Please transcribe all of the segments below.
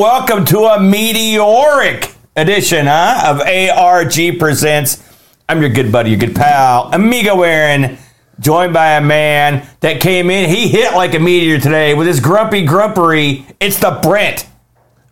welcome to a meteoric edition huh, of ARG Presents. I'm your good buddy, your good pal, Amigo Aaron, joined by a man that came in. He hit like a meteor today with his grumpy grumpery. It's the Brent.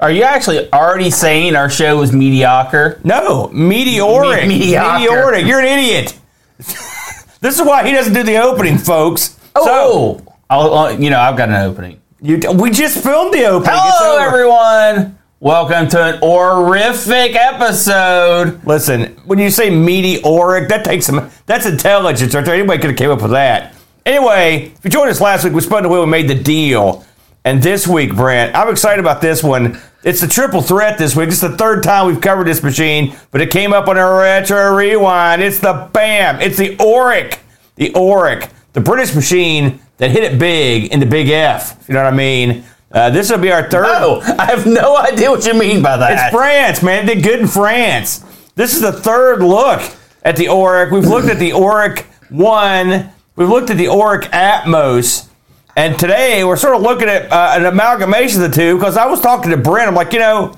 Are you actually already saying our show was mediocre? No, meteoric. Me- mediocre. Meteoric. You're an idiot. this is why he doesn't do the opening, folks. Oh, I'll, uh, you know, I've got an opening. You, we just filmed the opening. Hello, everyone. Welcome to an horrific episode. Listen, when you say meteoric, that takes some. That's intelligence right there. Anybody could have came up with that. Anyway, if you joined us last week, we spun the wheel and made the deal. And this week, Brent, I'm excited about this one. It's the triple threat this week. It's the third time we've covered this machine, but it came up on a retro rewind. It's the BAM. It's the Oric. The Oric, the British machine that hit it big in the Big F. You know what I mean. Uh, this will be our third. Oh, I have no idea what you mean by that. It's France, man. They did good in France. This is the third look at the Oric. We've looked at the Oric 1. We've looked at the Oric Atmos. And today we're sort of looking at uh, an amalgamation of the two because I was talking to Brent. I'm like, you know,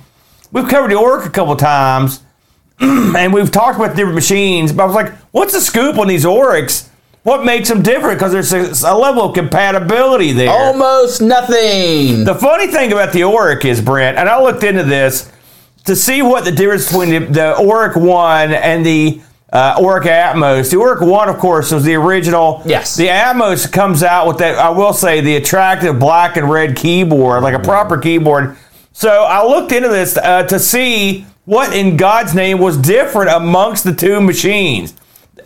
we've covered the Oric a couple times and we've talked about different machines, but I was like, what's the scoop on these Orics? What makes them different? Because there's a, a level of compatibility there. Almost nothing. The funny thing about the Oric is, Brent, and I looked into this to see what the difference between the, the Oric 1 and the uh, Oric Atmos. The Oric 1, of course, was the original. Yes. The Atmos comes out with that, I will say, the attractive black and red keyboard, like a proper keyboard. So I looked into this uh, to see what in God's name was different amongst the two machines.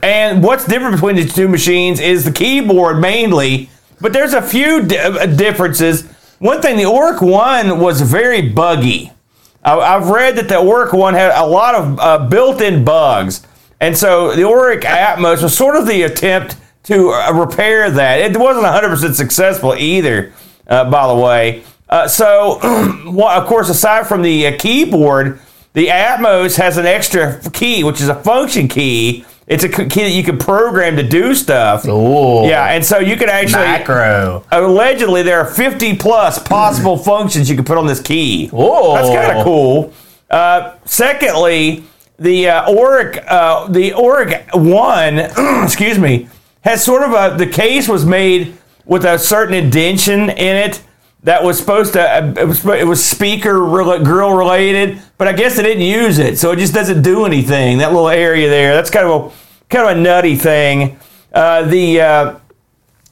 And what's different between the two machines is the keyboard mainly, but there's a few di- uh, differences. One thing, the Oric One was very buggy. I- I've read that the Oric One had a lot of uh, built-in bugs, and so the Oric Atmos was sort of the attempt to uh, repair that. It wasn't 100% successful either, uh, by the way. Uh, so, of course, aside from the uh, keyboard, the Atmos has an extra key, which is a function key. It's a key that you can program to do stuff. Ooh. Yeah, and so you can actually Macro. allegedly there are 50 plus possible functions you can put on this key. Whoa. That's kind of cool. Uh, secondly, the uh, Oric, uh, the Oric One, excuse me, has sort of a the case was made with a certain indention in it that was supposed to uh, it was it was speaker grill related, but I guess they didn't use it, so it just doesn't do anything. That little area there, that's kind of a kind of a nutty thing. Uh, the uh,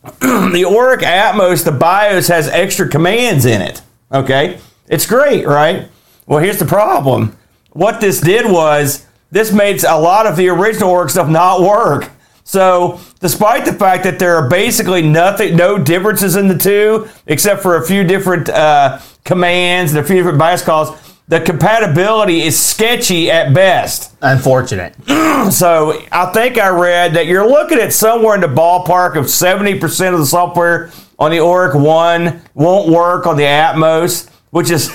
the Oric Atmos, the BIOS has extra commands in it. Okay, it's great, right? Well, here's the problem. What this did was this made a lot of the original Oric stuff not work. So, despite the fact that there are basically nothing, no differences in the two, except for a few different uh, commands and a few different BIOS calls, the compatibility is sketchy at best. Unfortunate. So I think I read that you're looking at somewhere in the ballpark of 70% of the software on the Oric 1 won't work on the Atmos, which is,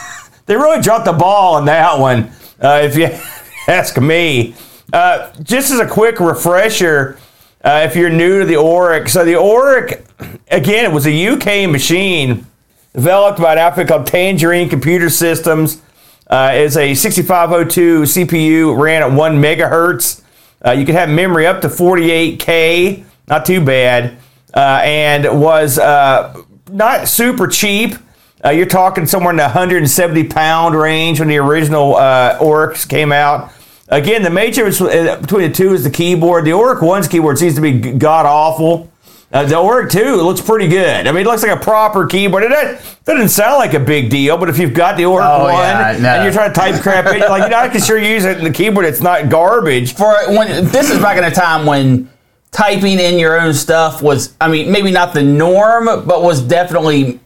they really dropped the ball on that one, uh, if you ask me. Uh, just as a quick refresher, uh, if you're new to the Oric, so the Oric, again, it was a UK machine developed by an outfit called Tangerine Computer Systems. Uh, is a 6502 CPU, ran at one megahertz. Uh, you could have memory up to 48k, not too bad, uh, and was uh, not super cheap. You're talking somewhere in the 170 pound range when the original uh, Orics came out. Again, the major difference uh, between the two is the keyboard. The Oric 1's keyboard seems to be god awful. Uh, the Oric 2 looks pretty good. I mean, it looks like a proper keyboard. It doesn't, doesn't sound like a big deal, but if you've got the Oric Oh, 1 yeah, no. and you're trying to type crap in, like, you know, I can sure use it in the keyboard. It's not garbage. For when this is back in a time when typing in your own stuff was, I mean, maybe not the norm, but was definitely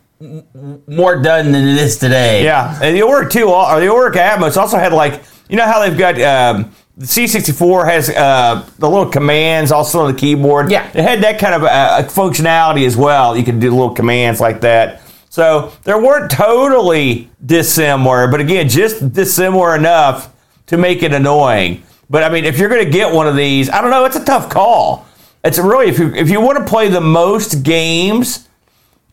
more done than it is today. Yeah, and the Oric 2, or the Oric Atmos also had like, you know how they've got um, the C64 has uh, the little commands also on the keyboard. Yeah. it had that kind of uh, functionality as well. You could do little commands like that. So there weren't totally dissimilar, but again, just dissimilar enough to make it annoying. But I mean, if you're going to get one of these, I don't know, it's a tough call. It's really if you if you want to play the most games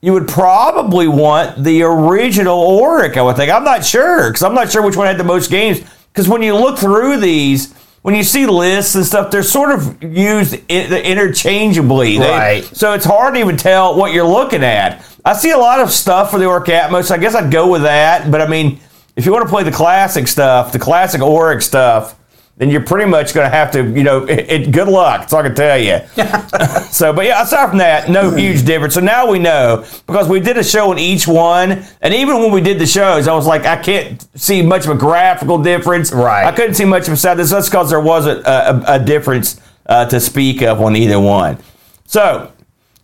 you would probably want the original Oric. I would think. I'm not sure because I'm not sure which one had the most games. Because when you look through these, when you see lists and stuff, they're sort of used in, interchangeably. They- Right. so it's hard to even tell what you're looking at. I see a lot of stuff for the Oric Atmos. I guess I'd go with that. But I mean, if you want to play the classic stuff, the classic Oric stuff, then you're pretty much going to have to, you know, it, it, good luck. That's all I can tell you. so, but yeah, aside from that, no huge difference. So now we know because we did a show on each one, and even when we did the shows, I was like, I can't see much of a graphical difference. Right. I couldn't see much of a sound. That's because there wasn't a, a, a difference uh, to speak of on either one. So,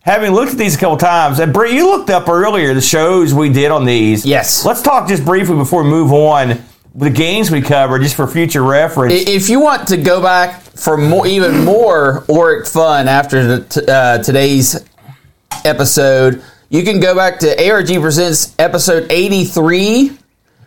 having looked at these a couple times, and Bree, you looked up earlier the shows we did on these. Yes. Let's talk just briefly before we move on. The games we covered, just for future reference. If you want to go back for more, even more Oric fun after the, t- uh, today's episode, you can go back to ARG Presents episode 83,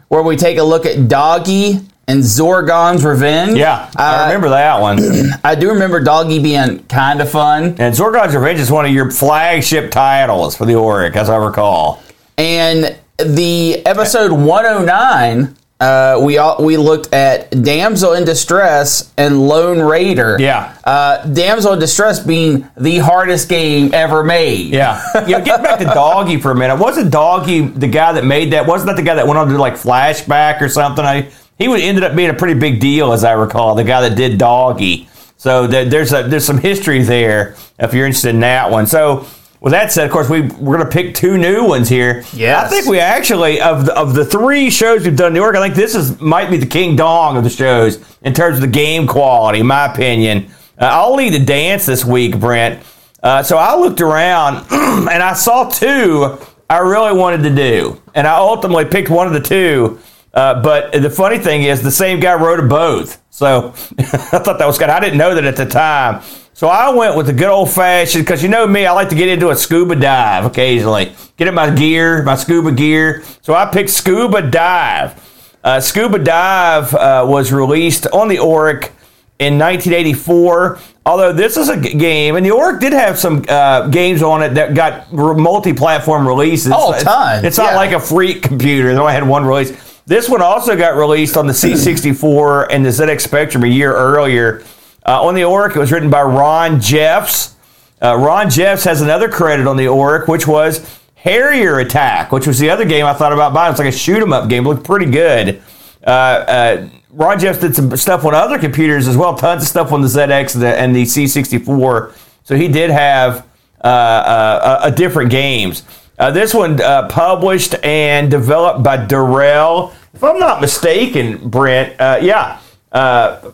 where we take a look at Doggy and Zorgon's Revenge. yeah, I Uh, remember that one. I do remember Doggy being kind of fun. And Zorgon's Revenge is one of your flagship titles for the Oric, as I recall. And the episode 109, uh, we all, we looked at Damsel in Distress and Lone Raider. Yeah. Uh, Damsel in Distress being the hardest game ever made. Yeah. know, get back to Doggy for a minute. Wasn't Doggy the guy that made that? Wasn't that the guy that went on to like Flashback or something? I, he would, ended up being a pretty big deal, as I recall, the guy that did Doggy. So there- there's a, there's some history there if you're interested in that one. So with that said, of course, we we're going to pick two new ones here. Yeah, I think we actually of the, of the three shows we've done in New York, I think this is might be the king dong of the shows in terms of the game quality, in my opinion. Uh, I'll lead the dance this week, Brent. Uh, so I looked around and I saw two I really wanted to do, and I ultimately picked one of the two. Uh, but the funny thing is, the same guy wrote both. So I thought that was good. I didn't know that at the time. So I went with the good old fashioned, because you know me, I like to get into a scuba dive occasionally. Get in my gear, my scuba gear. So I picked Scuba Dive. Uh, scuba Dive uh, was released on the Oric in 1984. Although this is a g- game, and the Oric did have some uh, games on it that got r- multi-platform releases. Oh, ton. It's not Yeah. like a freak computer. They only had one release. This one also got released on the C64 and the ZX Spectrum a year earlier. Uh, on the Oric, it was written by Ron Jeffs. Uh, Ron Jeffs has another credit on the Oric, which was Harrier Attack, which was the other game I thought about buying. It's like a shoot 'em up game. It looked pretty good. Uh, uh, Ron Jeffs did some stuff on other computers as well. Tons of stuff on the ZX and the, and the C64. So he did have uh, uh, uh, different games. This one published and developed by Durell. If I'm not mistaken, Brent, yeah. Uh,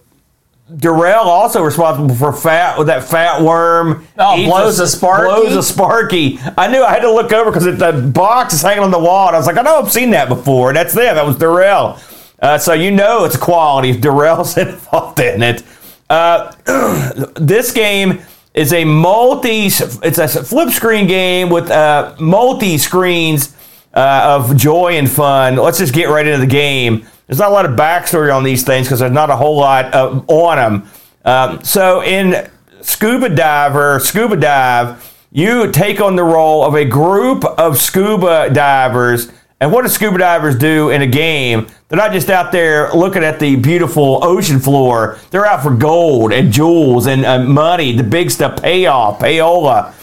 Durell also responsible for fat with that fat worm. Oh, blows a Sparky? Blows a Sparky. I knew I had to look over because the box is hanging on the wall. And I was like, I know I've seen that before. That's them. That was Durell. Uh, so you know it's quality if Durell's involved in it. Uh, this game is a multi. It's a flip screen game with uh, multi screens uh, of joy and fun. Let's just get right into the game. There's not a lot of backstory on these things because there's not a whole lot uh, on them. Um, so in Scuba Diver, Scuba Dive, you take on the role of a group of scuba divers. And what do scuba divers do in a game? They're not just out there looking at the beautiful ocean floor. They're out for gold and jewels and uh, money, the big stuff, payoff, payola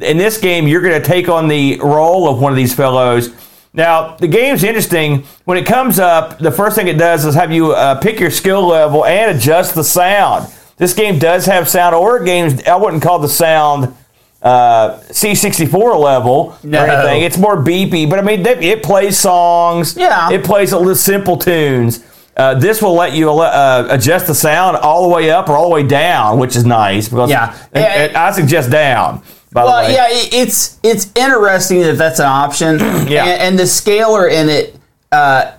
in this game, you're going to take on the role of one of these fellows. Now, the game's interesting. When it comes up, the first thing it does is have you uh, pick your skill level and adjust the sound. This game does have sound, or games, I wouldn't call the sound uh, C64 level No. or anything. It's more beepy, but I mean, it, it plays songs. Yeah. It plays a little simple tunes. Uh, this will let you uh, adjust the sound all the way up or all the way down, which is nice. Because Yeah. Yeah, and I suggest down. By Well, yeah, it's it's interesting that that's an option. Yeah. and, and the scaler in it uh,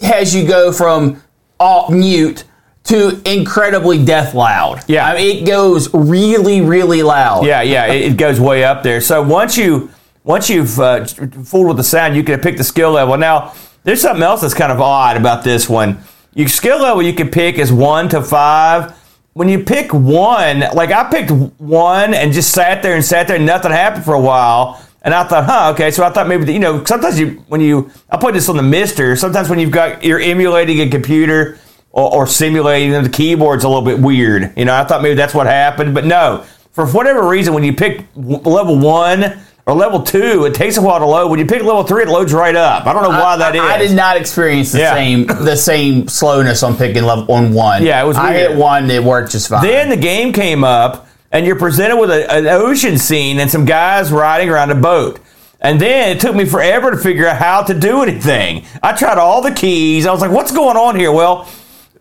has you go from all mute to incredibly death loud. Yeah. I mean, it goes really, really loud. Yeah, yeah, it, it goes way up there. So once you once you've uh, fooled with the sound, you can pick the skill level. Now, there's something else that's kind of odd about this one. Your skill level you can pick is one to five. When you pick one, like I picked one and just sat there and sat there, and nothing happened for a while. And I thought, huh, okay. So I thought maybe, that, you know, sometimes you, when you, I put this on the MiSTer, sometimes when you've got, you're emulating a computer or, or simulating the keyboard's a little bit weird. You know, I thought maybe that's what happened, but no. For whatever reason, when you pick level one or level two, it takes a while to load. When you pick level three, it loads right up. I don't know why that is. I did not experience the Yeah. same the same slowness on picking level on one. Yeah, it was I hit one, it worked just fine. Then the game came up, and you're presented with a, an ocean scene and some guys riding around a boat. And then it took me forever to figure out how to do anything. I tried all the keys. I was like, what's going on here? Well,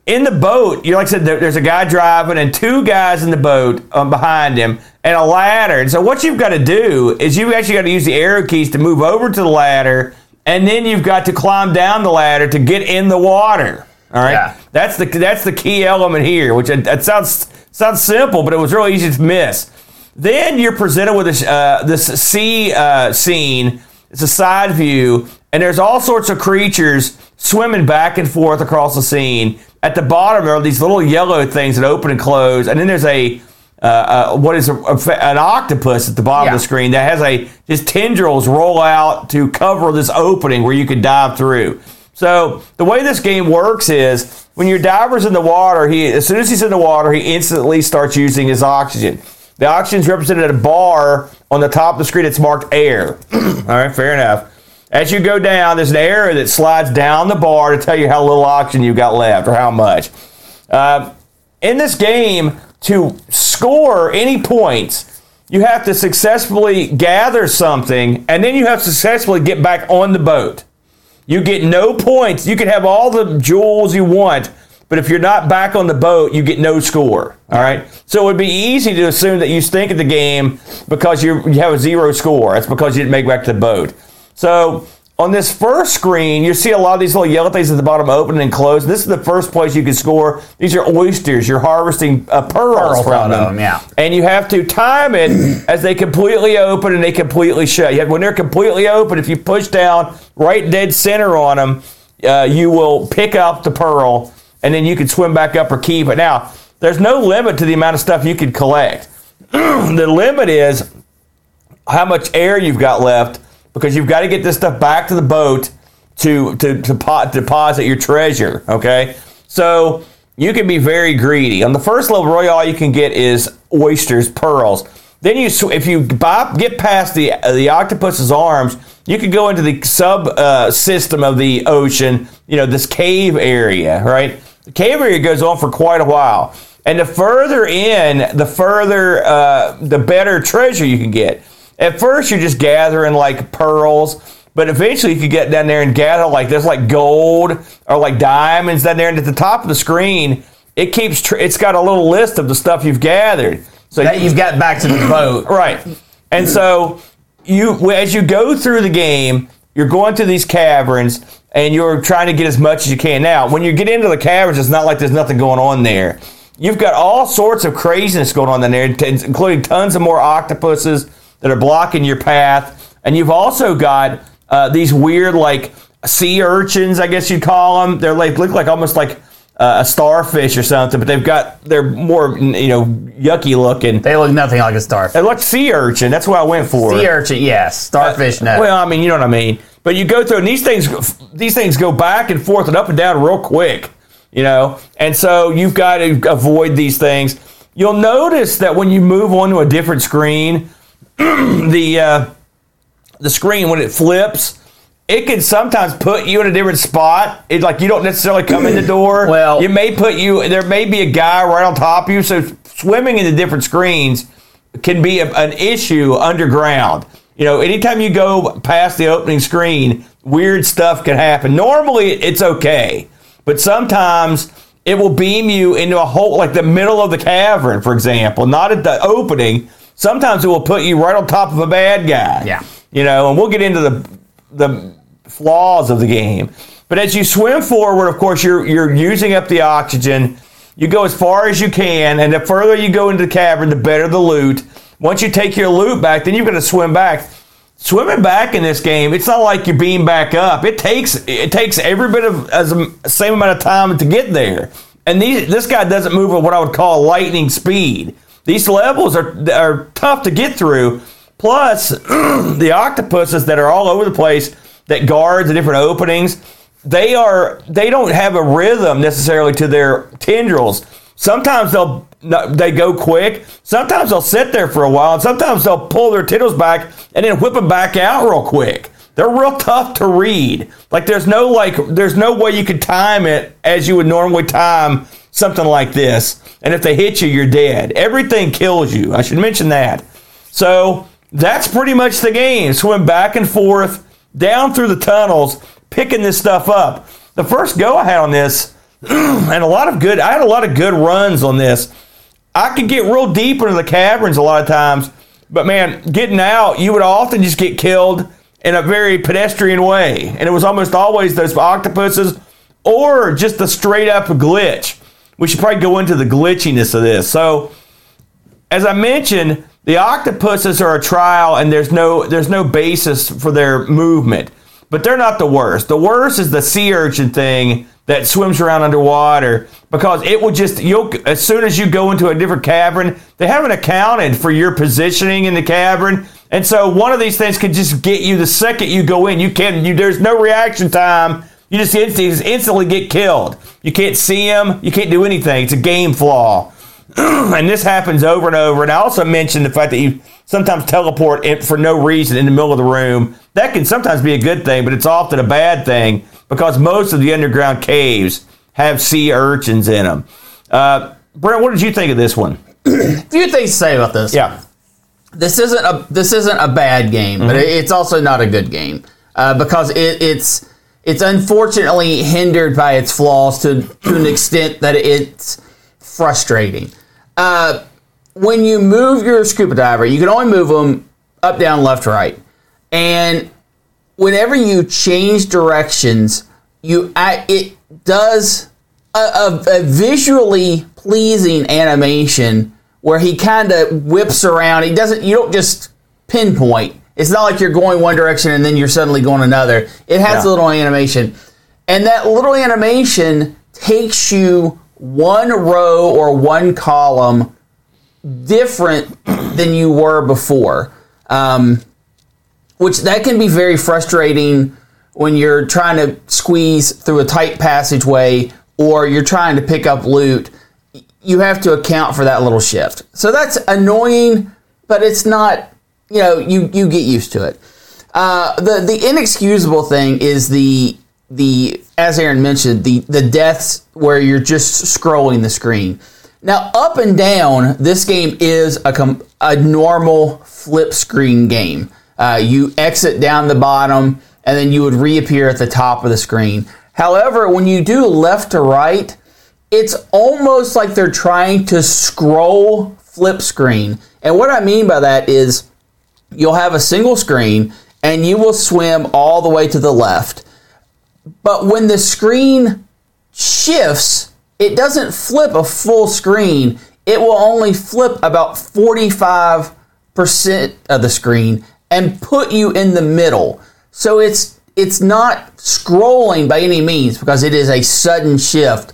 in the boat, you like I said, there, there's a guy driving and two guys in the boat um, behind him and a ladder. And so what you've got to do is you've actually got to use the arrow keys to move over to the ladder, and then you've got to climb down the ladder to get in the water. All right, Yeah. that's the that's the key element here. Which it, it sounds sounds simple, but it was really easy to miss. Then you're presented with this uh, this sea uh, scene. It's a side view, and there's all sorts of creatures swimming back and forth across the scene. At the bottom, there are these little yellow things that open and close, and then there's a uh, uh, what is a, a- an octopus at the bottom Yeah. of the screen that has a just tendrils roll out to cover this opening where you could dive through. So the way this game works is when your diver's in the water, he as soon as he's in the water, he instantly starts using his oxygen. The oxygen is represented at a bar on the top of the screen. It's marked air. All right, fair enough. As you go down, there's an arrow that slides down the bar to tell you how little oxygen you've got left or how much. Uh, in this game, to score any points, you have to successfully gather something, and then you have to successfully get back on the boat. You get no points. You can have all the jewels you want, but if you're not back on the boat, you get no score. All right. So it would be easy to assume that you stink at the game because you you have a zero score. That's because you didn't make it back to the boat. So on this first screen, you see a lot of these little yellow things at the bottom open and close. This is the first place you can score. These are oysters. You're harvesting uh, pearls Pearls from them. them, yeah. And you have to time it as they completely open and they completely shut. You have, when they're completely open, if you push down right dead center on them, uh, you will pick up the pearl and then you can swim back up or keep it. Now, there's no limit to the amount of stuff you can collect. the limit is how much air you've got left because you've got to get this stuff back to the boat to to, to pot, deposit your treasure. Okay, so you can be very greedy. On the first level, really all you can get is oysters, pearls. Then you, if you get past the uh, the octopus's arms, you can go into the sub uh, system of the ocean. You know this cave area, right? The cave area goes on for quite a while, and the further in, the further, uh, the better treasure you can get. At first, you're just gathering like pearls, but eventually you could get down there and gather like there's like gold or like diamonds down there. And at the top of the screen, it keeps tr- it's got a little list of the stuff you've gathered. So that you've got back to the boat. Right. And so you as you go through the game, you're going to these caverns and you're trying to get as much as you can. Now, when you get into the caverns, it's not like there's nothing going on there. You've got all sorts of craziness going on in there, including tons of more octopuses that are blocking your path. And you've also got uh, these weird, like sea urchins, I guess you'd call them. They're like look like almost like uh, a starfish or something, but they've got they're more you know yucky looking. They look nothing like a starfish. They look sea urchin. That's what I went for. Sea urchin, yes. Starfish, no. Well, I mean, you know what I mean. But you go through, and these things, these things go back and forth and up and down real quick, you know. And so you've got to avoid these things. You'll notice that when you move on to a different screen, the uh, the screen when it flips, it can sometimes put you in a different spot. It's like you don't necessarily come in the door. Well- it may put you. There may be a guy right on top of you. So swimming in the different screens can be a, an issue underground. You know, anytime you go past the opening screen, weird stuff can happen. Normally, it's okay, but sometimes it will beam you into a hole, like the middle of the cavern, for example, not at the opening. Sometimes it will put you right on top of a bad guy. Yeah. You know, and we'll get into the the flaws of the game. But as you swim forward, of course, you're you're using up the oxygen. You go as far as you can, and the further you go into the cavern, the better the loot. Once you take your loot back, then you've got to swim back. Swimming back in this game, it's not like you beam back up. It takes it takes every bit of as a same amount of time to get there. And these, this guy doesn't move at what I would call lightning speed. These levels are are tough to get through, Plus, the octopuses that are all over the place that guard the different openings, they are they don't have a rhythm necessarily to their tendrils. Sometimes they'll they go quick. Sometimes they'll sit there for a while, and sometimes they'll pull their tendrils back and then whip them back out real quick. They're real tough to read. Like there's no like there's no way you could time it as you would normally time something like this. And if they hit you, you're dead. Everything kills you. I should mention that. So that's pretty much the game. Swim back and forth down through the tunnels, picking this stuff up. The first go I had on this, and a lot of good. I had a lot of good runs on this. I could get real deep into the caverns a lot of times, but man, getting out, you would often just get killed in a very pedestrian way. And it was almost always those octopuses or just the straight up glitch. We should probably go into the glitchiness of this. So, as I mentioned, the octopuses are a trial and there's no there's no basis for their movement. But they're not the worst. The worst is the sea urchin thing that swims around underwater because it will just you'll as soon as you go into a different cavern, they haven't accounted for your positioning in the cavern. And so one of these things could just get you the second you go in. You can you there's no reaction time. You just instantly, instantly get killed. You can't see them. You can't do anything. It's a game flaw. and this happens over and over. And I also mentioned the fact that you sometimes teleport for no reason in the middle of the room. That can sometimes be a good thing, but it's often a bad thing because most of the underground caves have sea urchins in them. Uh, Brent, what did you think of this one? a few things to say about this. Yeah this isn't a this isn't a bad game, mm-hmm. but it's also not a good game uh, because it, it's it's unfortunately hindered by its flaws to to an extent that it's frustrating. Uh, when you move your scuba diver, you can only move them up, down, left, right, and whenever you change directions, you it does a, a, a visually pleasing animation where he kind of whips around. He doesn't. You don't just pinpoint. It's not like you're going one direction and then you're suddenly going another. It has yeah. a little animation, and that little animation takes you one row or one column different than you were before. Um, which that can be very frustrating when you're trying to squeeze through a tight passageway or you're trying to pick up loot you have to account for that little shift. So that's annoying, but it's not, you know, you, you get used to it. Uh, the the inexcusable thing is the the as Aaron mentioned the the deaths where you're just scrolling the screen. Now up and down, this game is a com- a normal flip screen game. Uh, you exit down the bottom, and then you would reappear at the top of the screen. However, when you do left to right, it's almost like they're trying to scroll flip screen. And what I mean by that is you'll have a single screen and you will swim all the way to the left. But when the screen shifts, it doesn't flip a full screen. It will only flip about 45% of the screen and put you in the middle. So it's it's not scrolling by any means because it is a sudden shift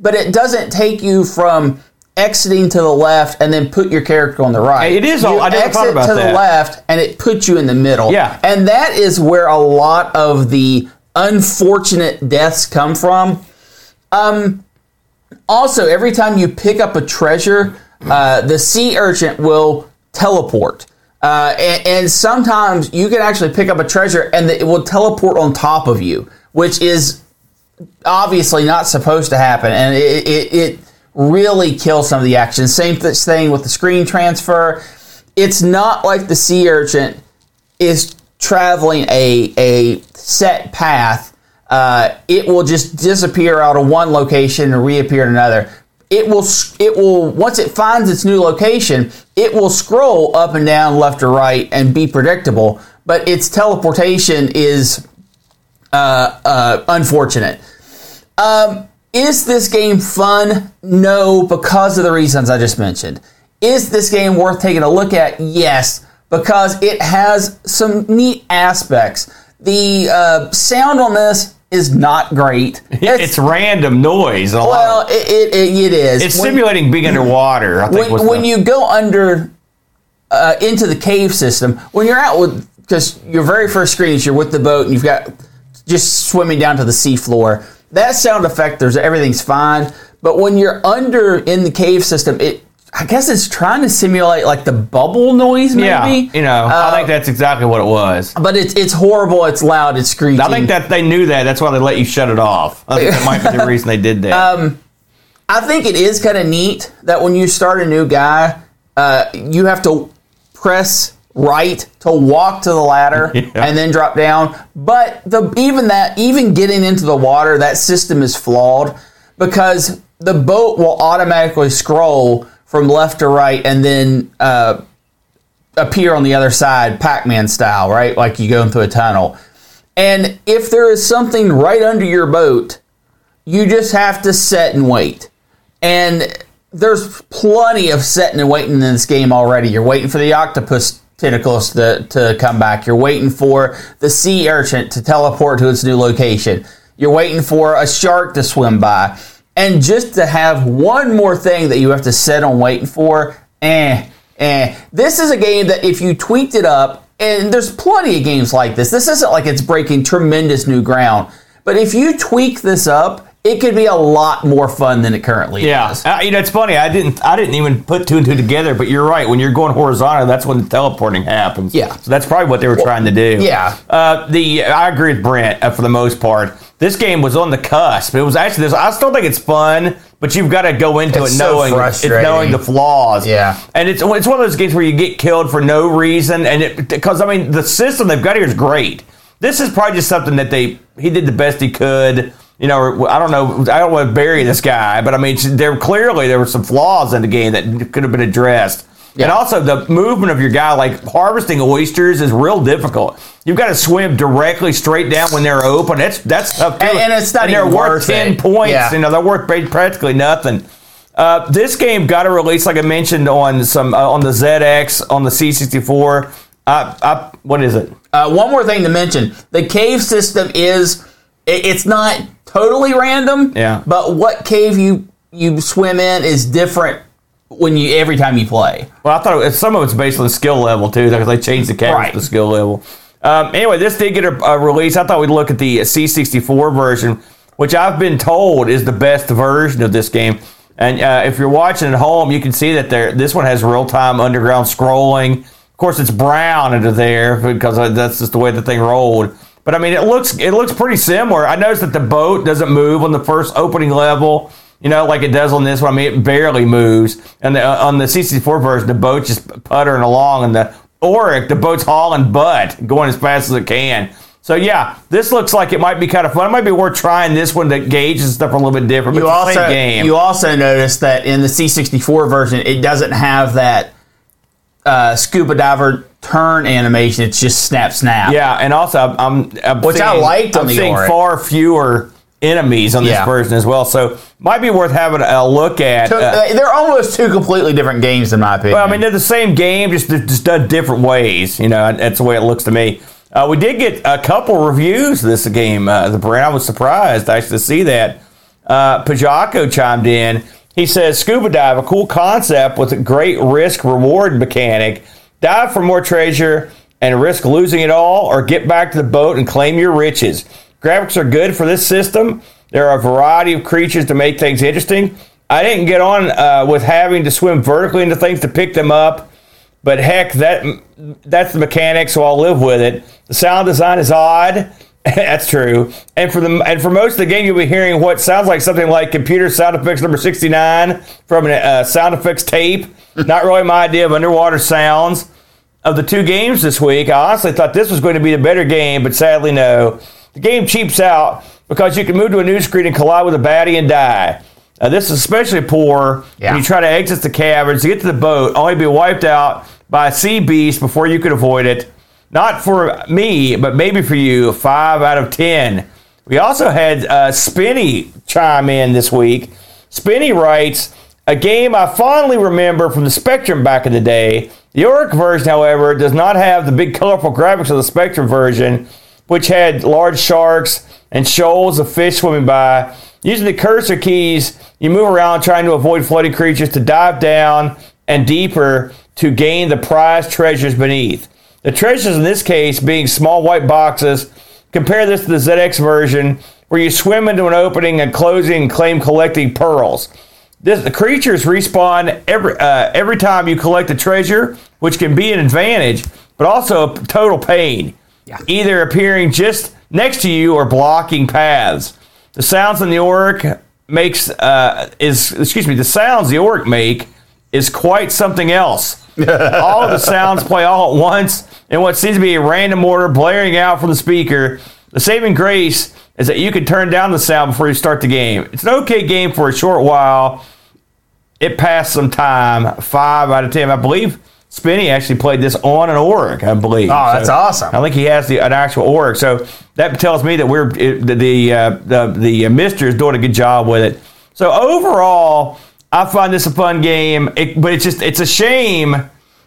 but it doesn't take you from exiting to the left and then put your character on the right. It is. You I never thought about to that. the left and it puts you in the middle. Yeah, and that is where a lot of the unfortunate deaths come from. Um, also, every time you pick up a treasure, uh, the sea urchin will teleport. Uh, and, and, sometimes you can actually pick up a treasure and it will teleport on top of you, which is obviously not supposed to happen, and it, it, it really kill some of the action. Same thing with the screen transfer. It's not like the sea urchin is traveling a, a set path. Uh, it will just disappear out of one location and reappear in another. It will it will once it finds its new location, it will scroll up and down, left or right, and be predictable. But its teleportation is uh, uh, unfortunate. Um, is this game fun? No, because of the reasons I just mentioned. Is this game worth taking a look at? Yes, because it has some neat aspects. The uh, sound on this is not great. It's, it's random noise. well, it, it, it, is. It's when, simulating being underwater. when, when the... you go under uh, into the cave system, when you're out with because your very first screen is you're with the boat and you've got just swimming down to the seafloor. That sound effect, there's everything's fine. But when you're under in the cave system, it I guess it's trying to simulate like the bubble noise, maybe. Yeah, you know, Uh, I think that's exactly what it was. But it's it's horrible. It's loud. It's screeching. I think that they knew that. That's why they let you shut it off. I think that might be the reason they did that. Um, I think it is kind of neat that when you start a new guy, uh, you have to press right to walk to the ladder Yeah. and then drop down. But the even that even getting into the water, that system is flawed because the boat will automatically scroll from left to right and then uh, appear on the other side, Pac-Man style, right? Like you go into a tunnel. And if there is something right under your boat, you just have to set and wait. And there's plenty of setting and waiting in this game already. You're waiting for the octopus tentacles to, to come back. You're waiting for the sea urchin to teleport to its new location. You're waiting for a shark to swim by. And just to have one more thing that you have to set on waiting for, eh, eh. This is a game that if you tweaked it up, and there's plenty of games like this. This isn't like it's breaking tremendous new ground. But if you tweak this up, it could be a lot more fun than it currently yeah, is. uh, you know, it's funny. I didn't, I didn't even put two and two together. But you're right. When you're going horizontal, that's when the teleporting happens. Yeah. so that's probably what they were trying to do. yeah. Uh, the I agree with Brent uh, for the most part. This game was on the cusp. It was actually. This, I still think it's fun, but you've got to go into It's it knowing it's frustrating. knowing the flaws. Yeah. and it's it's one of those games where you get killed for no reason, and it because I mean the system they've got here is great. This is probably just something that they he did the best he could. You know, I don't know. I don't want to bury this guy, but I mean, there clearly there were some flaws in the game that could have been addressed. And also the movement of your guy, like harvesting oysters, is real difficult. You've got to swim directly straight down when they're open. That's that's tough. too. And- and it's not they're even worth ten it. points. Yeah. You know, they're worth practically nothing. Uh, this game got a release, like I mentioned, on some uh, on the ZX, on the C64. Uh, I, what is it? Uh, one more thing to mention: the cave system is it, it's not totally random. Yeah. But what cave you you swim in is different when you every time you play. Well, I thought it some of it's based on the skill level too, because they changed the category Right. to the skill level. Um, anyway, this did get a, a release. I thought we'd look at the C64 version, which I've been told is the best version of this game. And uh, if you're watching at home, you can see that there. This one has real time underground scrolling. Of course, it's brown under there because uh, that's just the way the thing rolled. But I mean, it looks it looks pretty similar. I noticed that the boat doesn't move on the first opening level you know, like it does on this one. I mean, it barely moves. And the, uh, on the C64 version, the boat's just puttering along, and the Oric, the boat's hauling butt, going as fast as it can. So yeah, this looks like it might be kind of fun. It might be worth trying this one to gauge and stuff are a little bit different. But You the also game. you also notice that in the C64 version, it doesn't have that uh, scuba diver turn animation. It's just snap snap. yeah, and also I'm, I'm, I'm Which I seeing, liked on I'm seeing far fewer enemies on this Yeah. version as well. So might be worth having a look at. So, Uh, uh, they're almost two completely different games, in my opinion. Well, I mean, they're the same game, just just done different ways. You know, that's the way it looks to me. Uh, we did get a couple reviews of this game. Uh, the Brent, I was surprised actually to see that. Uh, Pajako chimed in. He says, "Scuba dive, a cool concept with a great risk reward mechanic. Dive for more treasure and risk losing it all, or get back to the boat and claim your riches. Graphics are good for this system. There are a variety of creatures to make things interesting. I didn't get on uh, with having to swim vertically into things to pick them up, but heck, that that's the mechanic, so I'll live with it. The sound design is odd. that's true. And for the and for most of the game, you'll be hearing what sounds like something like computer sound effects number sixty nine from a uh, sound effects tape. Not really my idea of underwater sounds. Of the two games this week, I honestly thought this was going to be the better game, but sadly, no. The game cheaps out because you can move to a new screen and collide with a baddie and die. Uh, this is especially poor Yeah. when you try to exit the caverns to get to the boat, only to be wiped out by a sea beast before you could avoid it. Not for me, but maybe for you, five out of ten. We also had uh, Spinny chime in this week. Spinny writes, a game I fondly remember from the Spectrum back in the day. The Oric version, however, does not have the big colorful graphics of the Spectrum version, which had large sharks and shoals of fish swimming by. Using the cursor keys, you move around trying to avoid floating creatures to dive down and deeper to gain the prized treasures beneath. The treasures in this case being small white boxes. Compare this to the ZX version, where you swim into an opening and closing and claim collecting pearls. This, the creatures respawn every uh, every time you collect a treasure, which can be an advantage, but also a total pain. Yeah. Either appearing just next to you or blocking paths. The sounds in the Oric makes uh, is excuse me. The sounds the Oric make is quite something else. all the sounds play all at once, in what seems to be a random order blaring out from the speaker. The saving grace is that you can turn down the sound before you start the game. It's an okay game for a short while. It passed some time, five out of ten. I believe Spinny actually played this on an Oric. I believe. Oh, that's awesome. I think he has the, an actual Oric. So that tells me that we're the the uh, the, the MiSTer is doing a good job with it. So overall, I find this a fun game. It, but it's just it's a shame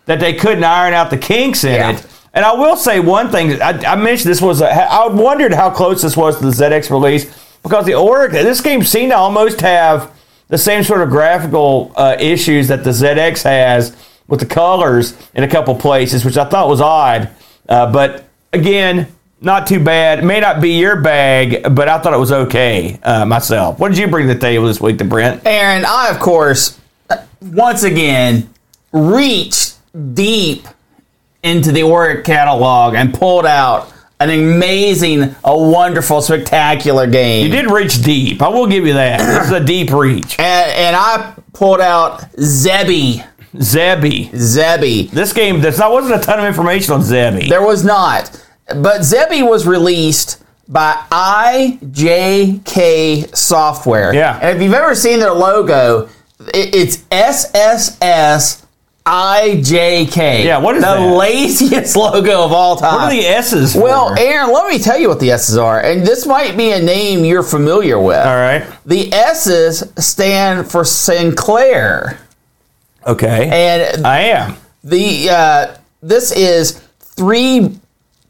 that they couldn't iron out the kinks in Yeah. it. And I will say one thing. I, I mentioned this was. A, I wondered how close this was to the ZX release because the Oric. This game seemed to almost have the same sort of graphical uh, issues that the ZX has with the colors in a couple places, which I thought was odd. Uh, but again, not too bad. It may not be your bag, but I thought it was okay uh, myself. What did you bring to the table this week, to Brent? Aaron, I, of course, once again, reached deep into the Oric catalog and pulled out an amazing, a wonderful, spectacular game. You did reach deep. I will give you that. This is a deep reach. And, and I pulled out Zebbie. Zebbie. Zebbie. This game, there's not wasn't a ton of information on Zebbie. There was not. But Zebbie was released by IJK Software. Yeah. And if you've ever seen their logo, it, it's SSS IJK. Yeah, what is the that? laziest logo of all time? what are the S's? well. Aaron, let me tell you what the S's are, and this might be a name you're familiar with. all right. The S's stand for Sinclair, Okay. and I am. the uh, this is three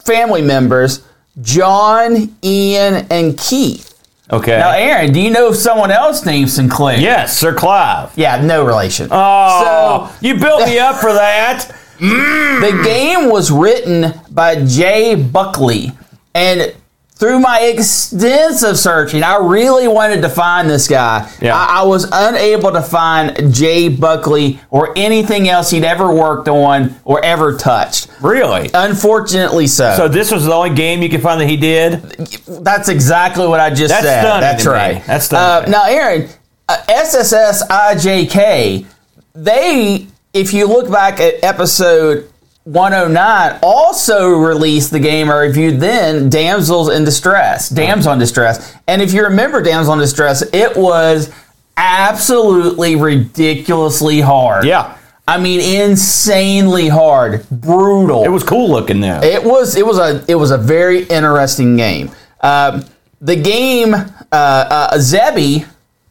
family members: John, Ian, and Keith. Okay. Now, Aaron, do you know someone else named Sinclair? yes, Sir Clive. Yeah, no relation. Oh, so, you built me up for that. The game was written by Jay Buckley, and through my extensive searching, I really wanted to find this guy. Yeah. I, I was unable to find Jay Buckley or anything else he'd ever worked on or ever touched. Really? Unfortunately, so. So this was the only game you could find that he did. That's exactly what I just That's said. stunning That's to me. right. That's stunning Uh, now, Aaron, uh, SSSIJK, they, if you look back at episode 109, also released the game I reviewed then, Damsels in Distress, Dams on Distress. And if you remember Dams on Distress, it was absolutely ridiculously hard. Yeah. I mean, insanely hard, brutal. It was cool looking though. It was it was a it was a very interesting game. Um, the game uh, uh, Zebbie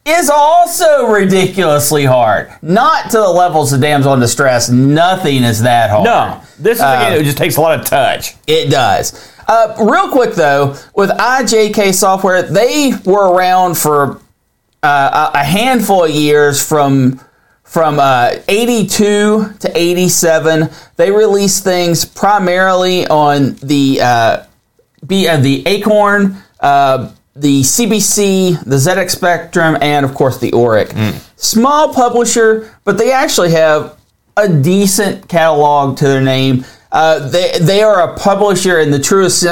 is also ridiculously hard. Not to the levels of Damsel in Distress. Nothing is that hard. no, this is game that just takes a lot of touch. It does. Uh, real quick though, with IJK Software, they were around for uh, a handful of years from from uh, 82 to 87. They released things primarily on the uh, B, uh, the Acorn, uh, the CPC, the ZX Spectrum, and of course the Oric. Small publisher, but they actually have a decent catalog to their name. Uh, they they are a publisher in the truest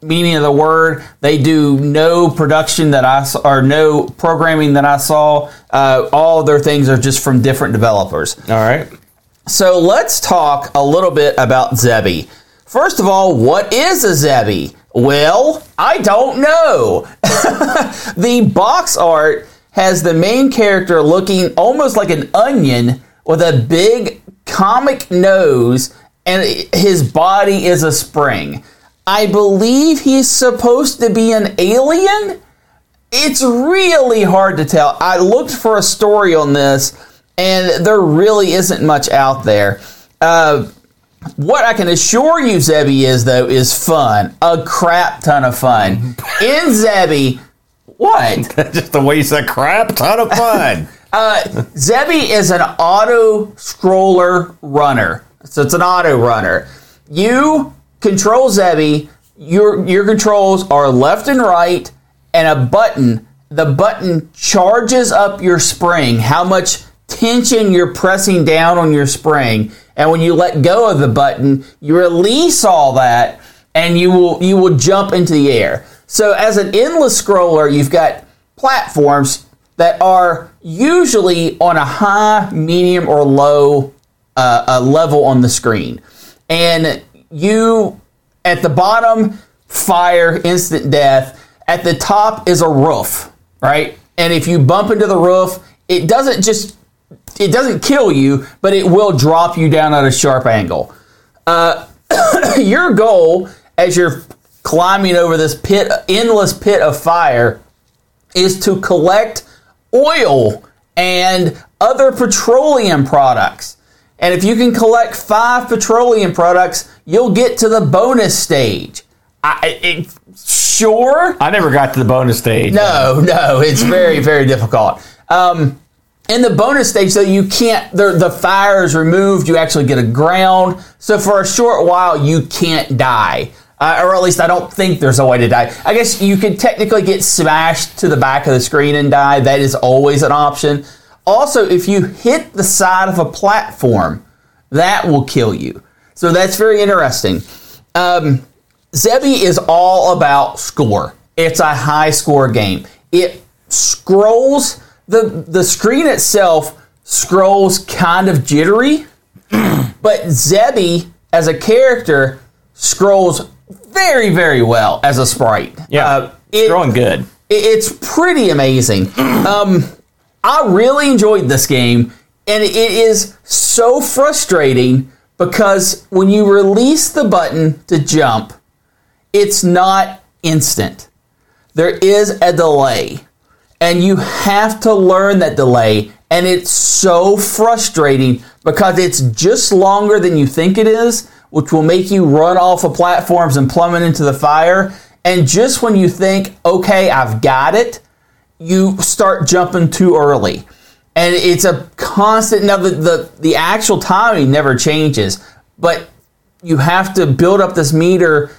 meaning of the word. They do no production that I saw, or no programming that I saw. Uh, all of their things are just from different developers. All right. So let's talk a little bit about Zebbie. First of all, what is a Zebbie? Well, I don't know. the box art has the main character looking almost like an onion with a big comic nose, and his body is a spring. I believe he's supposed to be an alien. It's really hard to tell. I looked for a story on this, and there really isn't much out there. Uh, what I can assure you, Zebbie, is though, is fun. A crap ton of fun. In Zebbie, what? just the way you said crap, ton of fun. Uh, Zebbie is an auto scroller runner. So it's an auto runner. You control Zebbie. Your your controls are left and right, and a button. The button charges up your spring. How much tension you're pressing down on your spring, and when you let go of the button, you release all that, and you will you will jump into the air. So as an endless scroller, you've got platforms that are usually on a high, medium, or low uh, level on the screen. And you, at the bottom, fire, instant death. At the top is a roof, right? And if you bump into the roof, it doesn't just it doesn't kill you, but it will drop you down at a sharp angle. Uh, your goal as you're climbing over this pit, endless pit of fire, is to collect oil and other petroleum products. And if you can collect five petroleum products, you'll get to the bonus stage. I, it, sure? I never got to the bonus stage. No, no, it's very, very difficult. Um, in the bonus stage, though, you can't, the, fire is removed, you actually get a ground. So for a short while, you can't die. Uh, or at least I don't think there's a way to die. I guess you could technically get smashed to the back of the screen and die. That is always an option. Also, if you hit the side of a platform, that will kill you. So that's very interesting. Um, Zebbie is all about score. It's a high score game. It scrolls the the screen itself scrolls kind of jittery, but Zebbie as a character scrolls very very well as a sprite. Yeah, Uh, it's it- growing good. it- it's pretty amazing. Um, I really enjoyed this game, and it is so frustrating because when you release the button to jump, it's not instant. There is a delay, and you have to learn that delay, and it's so frustrating because it's just longer than you think it is, which will make you run off of platforms and plummet into the fire. And just when you think, okay, I've got it, you start jumping too early. And it's a constant now the, the, the actual timing never changes, but you have to build up this meter,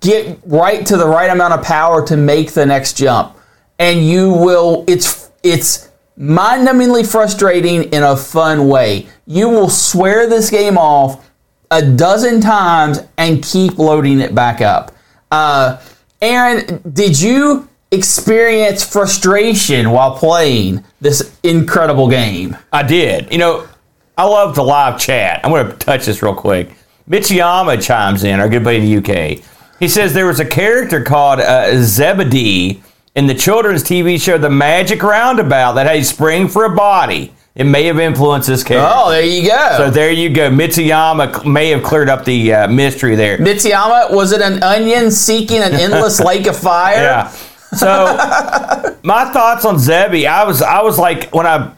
get right to the right amount of power to make the next jump. And you will it's it's mind-numbingly frustrating in a fun way. You will swear this game off a dozen times and keep loading it back up. Uh, Aaron, did you experience frustration while playing this incredible game? I did. You know, I love the live chat. I'm going to touch this real quick. Michiyama chimes in, our good buddy in the UK. He says there was a character called uh, Zebedee in the children's TV show The Magic Roundabout that had spring for a body. It may have influenced this character. Oh, there you go. So there you go. Mitsuyama may have cleared up the uh, mystery there. Mitsuyama, was it an onion seeking an endless lake of fire? Yeah. So my thoughts on Zebbie, I was I was like when I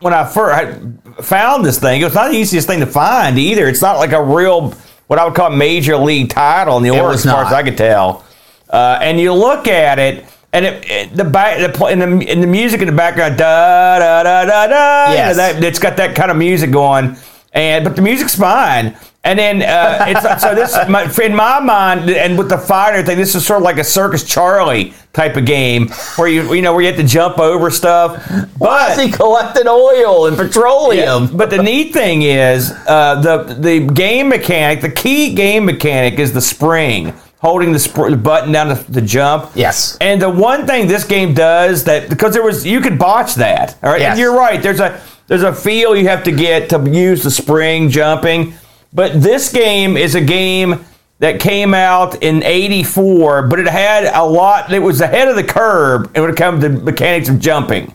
when I first found this thing, it was not the easiest thing to find either. It's not like a real what I would call major league title in the order as far as I could tell. Uh, and you look at it, and it, it, the back the, in the in the music in the background, da da da da da. you know, Yes. that it's got that kind of music going, and but the music's fine. And then uh, it's so this my, in my mind, and with the fire thing this is sort of like a Circus Charlie type of game where you you know where you have to jump over stuff. Why is But he collecting oil and petroleum? but the neat thing is uh, the the game mechanic. The key game mechanic is the spring holding the, sp- the button down to, to jump. Yes. And the one thing this game does that because there was you could botch that. All right. Yes. And you're right. There's a there's a feel you have to get to use the spring jumping. But this game is a game that came out in 84, but it had a lot it was ahead of the curve when it comes to mechanics of jumping.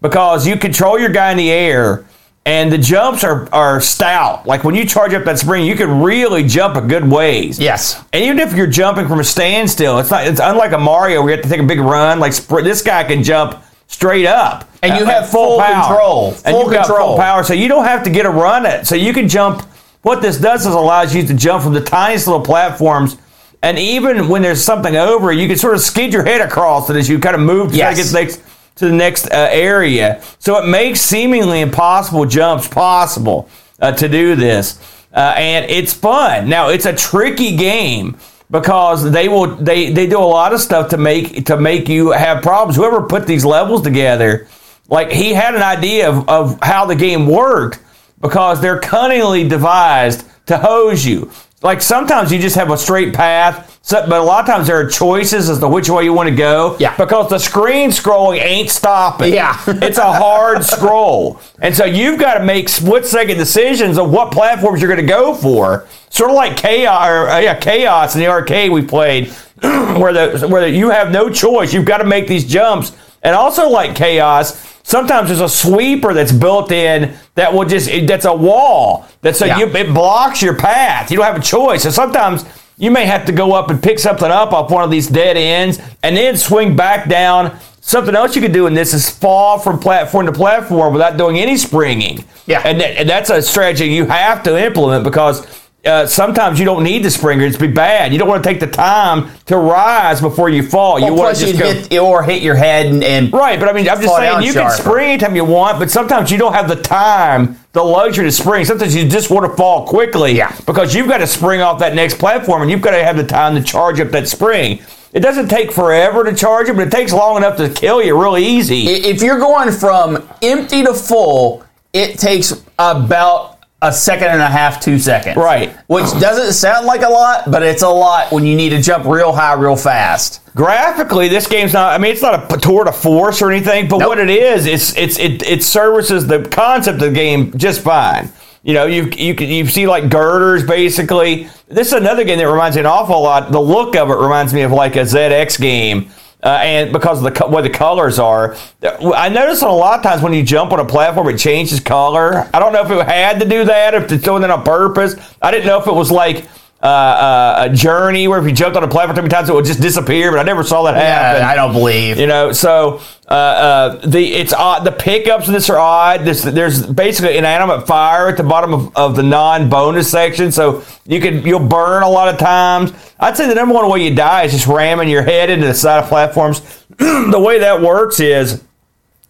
Because you control your guy in the air and the jumps are, are stout. Like when you charge up that spring, you can really jump a good ways. Yes. And even if you're jumping from a standstill, it's not. It's unlike a Mario where you have to take a big run. Like Spr- this guy can jump straight up, And you at- have at full control. and Full you've got full control. power. So you don't have to get a run at. So you can jump. What this does is allows you to jump from the tiniest little platforms. And even when there's something over, you can sort of skid your head across it as you kind of move to try to Yes. get the next. To the next uh, area. So it makes seemingly impossible jumps possible uh, to do this. Uh, and it's fun. Now, it's a tricky game because they will they, they do a lot of stuff to make to make you have problems. Whoever put these levels together, like he had an idea of, of how the game worked because they're cunningly devised to hose you. Like sometimes you just have a straight path, so, but a lot of times there are choices as to which way you want to go. Yeah. Because the screen scrolling ain't stopping. Yeah. it's a hard scroll, and so you've got to make split second decisions of what platforms you're going to go for. Sort of like chaos, or, uh, yeah, chaos in the arcade we played, where the where the, you have no choice. You've got to make these jumps, and also like chaos. Sometimes there's a sweeper that's built in that will just it- that's a wall that so Yeah. you it blocks your path. You don't have a choice. So sometimes you may have to go up and pick something up off one of these dead ends and then swing back down. Something else you could do in this is fall from platform to platform without doing any springing. Yeah. and, that, and that's a strategy you have to implement because. Uh, sometimes you don't need the springer; it's be bad. You don't want to take the time to rise before you fall. you want to just go hit or hit your head and, and Right, but I mean, I'm just saying you can spring anytime you want, but sometimes you don't have the time, the luxury to spring. Sometimes you just want to fall quickly Yeah. because you've got to spring off that next platform and you've got to have the time to charge up that spring. It doesn't take forever to charge it, but it takes long enough to kill you really easy. If you're going from empty to full, it takes about a second and a half, two seconds. Right. Which doesn't sound like a lot, but it's a lot when you need to jump real high, real fast. Graphically, this game's not. I mean, it's not a tour de force or anything. But Nope. what it is, it's it's it it services the concept of the game just fine. You know, you you you see like girders basically. This is another game that reminds me an awful lot. The look of it reminds me of like a ZX game. Uh, and because of the what the colors are, I notice a lot of times when you jump on a platform, it changes color. I don't know if it had to do that, if it's doing that on purpose. I didn't know if it was like uh, uh, a journey where if you jumped on a platform too many times, it would just disappear. But I never saw that happen. I don't believe. You know, so uh, uh, the it's odd. The pickups in this are odd. This, there's basically inanimate fire at the bottom of, of the non-bonus section, so you can you'll burn a lot of times. I'd say the number one way you die is just ramming your head into the side of platforms. the way that works is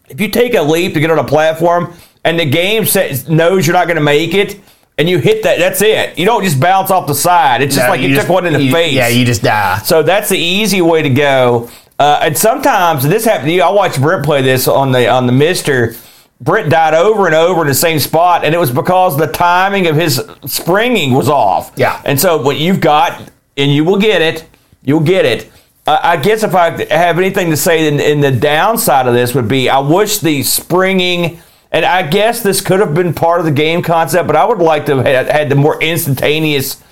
if you take a leap to get on a platform and the game says, knows you're not going to make it. And you hit that, that's it. You don't just bounce off the side. It's just No, like you, just- took one in the you- face. Yeah, you just die. So that's the easy way to go. Uh, and sometimes this happened to you. I watched Brent play this on the on the MiSTer. Brent died over and over in the same spot, and it was because the timing of his springing was off. Yeah. And so what you've got, and you will get it, you'll get it. Uh, I guess if I have anything to say in, in the downside of this would be, I wish the springing, and I guess this could have been part of the game concept, but I would like to have had, had the more instantaneous